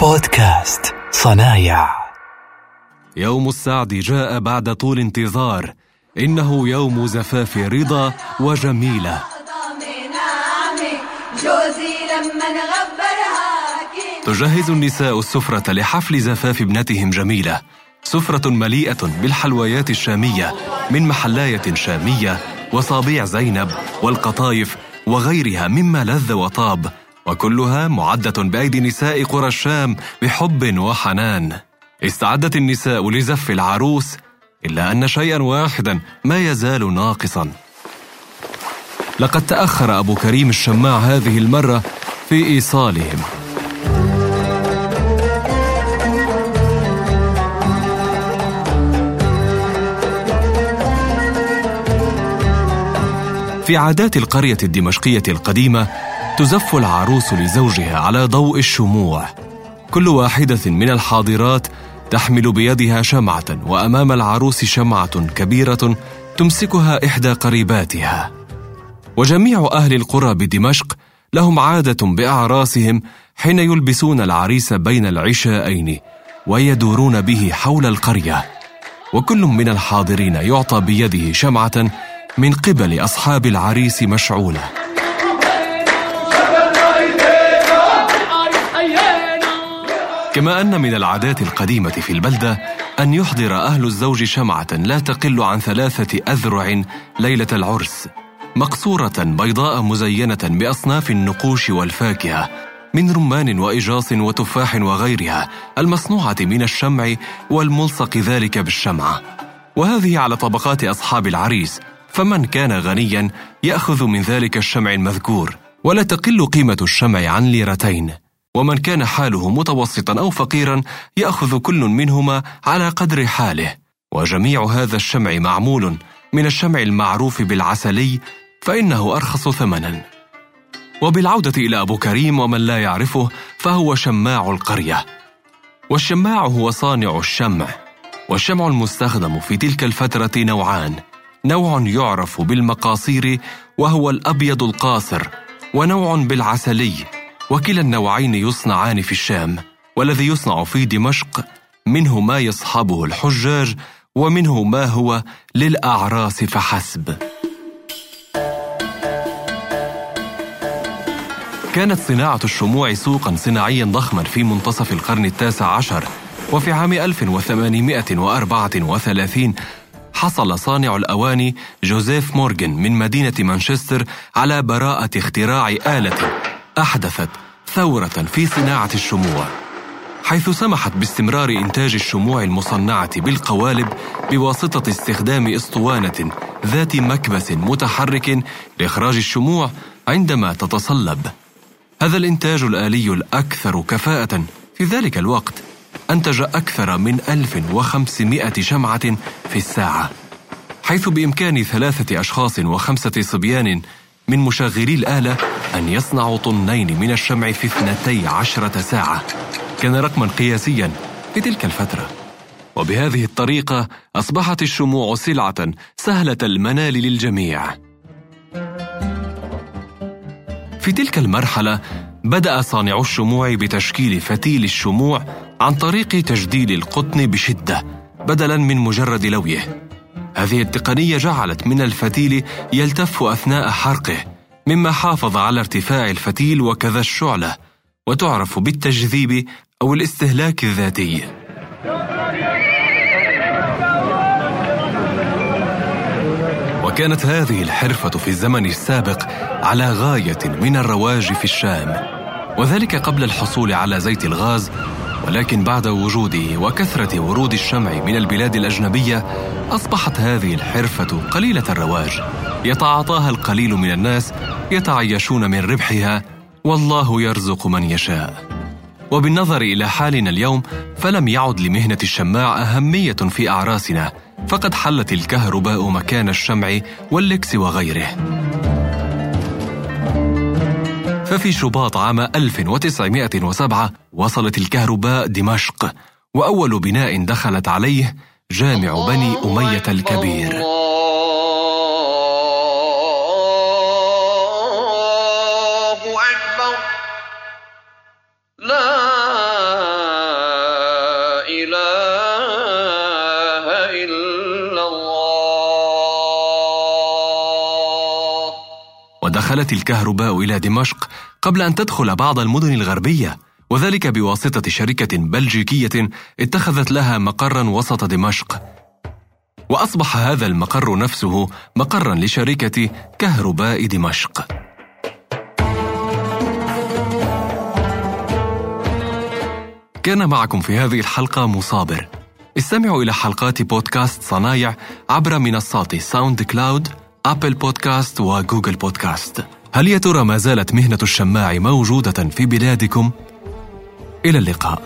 بودكاست صنايع. يوم السعد جاء بعد طول انتظار. إنه يوم زفاف رضا وجميلة. تجهز النساء السفرة لحفل زفاف ابنتهم جميلة. سفرة مليئة بالحلويات الشامية من محلاية شامية وصابيع زينب والقطايف وغيرها مما لذ وطاب. وكلها معدة بأيدي نساء قرى الشام بحب وحنان. استعدت النساء لزف العروس إلا أن شيئا واحدا ما يزال ناقصا. لقد تأخر أبو كريم الشماع هذه المرة في إيصالهم. في عادات القرية الدمشقية القديمة تزف العروس لزوجها على ضوء الشموع. كل واحدة من الحاضرات تحمل بيدها شمعة وأمام العروس شمعة كبيرة تمسكها إحدى قريباتها. وجميع أهل القرى بدمشق لهم عادة بأعراسهم حين يلبسون العريس بين العشاءين ويدورون به حول القرية. وكل من الحاضرين يعطى بيده شمعة من قبل أصحاب العريس مشعولة كما أن من العادات القديمة في البلدة أن يحضر أهل الزوج شمعة لا تقل عن ثلاثة أذرع ليلة العرس مقصورة بيضاء مزينة بأصناف النقوش والفاكهة من رمان وإجاص وتفاح وغيرها المصنوعة من الشمع والملصق ذلك بالشمعة. وهذه على طبقات أصحاب العريس فمن كان غنيا يأخذ من ذلك الشمع المذكور ولا تقل قيمة الشمع عن ليرتين. ومن كان حاله متوسطا أو فقيرا يأخذ كل منهما على قدر حاله. وجميع هذا الشمع معمول من الشمع المعروف بالعسلي فإنه أرخص ثمنا. وبالعودة إلى أبو كريم ومن لا يعرفه فهو شماع القرية. والشماع هو صانع الشمع والشمع المستخدم في تلك الفترة نوعان. نوع يعرف بالمقاصير وهو الأبيض القاصر ونوع بالعسلي وكلا النوعين يصنعان في الشام والذي يصنع في دمشق منه ما يصحبه الحجاج ومنه ما هو للأعراس فحسب. كانت صناعة الشموع سوقا صناعيا ضخما في منتصف القرن التاسع عشر وفي عام 1834 حصل صانع الأواني جوزيف مورغان من مدينة مانشستر على براءة اختراع آلة أحدثت ثورة في صناعة الشموع. حيث سمحت باستمرار إنتاج الشموع المصنعة بالقوالب بواسطة استخدام أسطوانة ذات مكبس متحرك لإخراج الشموع عندما تتصلب. هذا الإنتاج الآلي الأكثر كفاءة في ذلك الوقت. أنتج أكثر من 1500 شمعة في الساعة حيث بإمكان ثلاثة أشخاص وخمسة صبيان من مشغلي الآلة أن يصنعوا طنين من الشمع في اثنتي عشرة ساعة كان رقما قياسيا في تلك الفترة. وبهذه الطريقة أصبحت الشموع سلعة سهلة المنال للجميع. في تلك المرحلة بدأ صانع الشموع بتشكيل فتيل الشموع عن طريق تجديد القطن بشدة بدلا من مجرد لويه. هذه التقنية جعلت من الفتيل يلتف أثناء حرقه مما حافظ على ارتفاع الفتيل وكذا الشعلة وتعرف بالتجذيب أو الاستهلاك الذاتي. وكانت هذه الحرفة في الزمن السابق على غاية من الرواج في الشام. وذلك قبل الحصول على زيت الغاز ولكن بعد وجوده وكثرة ورود الشمع من البلاد الأجنبية أصبحت هذه الحرفة قليلة الرواج. يتعاطاها القليل من الناس يتعيشون من ربحها والله يرزق من يشاء. وبالنظر إلى حالنا اليوم فلم يعد لمهنة الشماع أهمية في أعراسنا فقد حلت الكهرباء مكان الشمع واللكس وغيره. ففي شباط عام 1907 وصلت الكهرباء دمشق وأول بناء دخلت عليه جامع بني أمية الكبير. دخلت الكهرباء إلى دمشق قبل أن تدخل بعض المدن الغربية وذلك بواسطة شركة بلجيكية اتخذت لها مقرا وسط دمشق. وأصبح هذا المقر نفسه مقرا لشركة كهرباء دمشق. كان معكم في هذه الحلقة مصابر. استمعوا إلى حلقات بودكاست صنايع عبر منصات SoundCloud Apple Podcast و Google Podcast هل يا ترى ما زالت مهنة الشماع موجودة في بلادكم؟ إلى اللقاء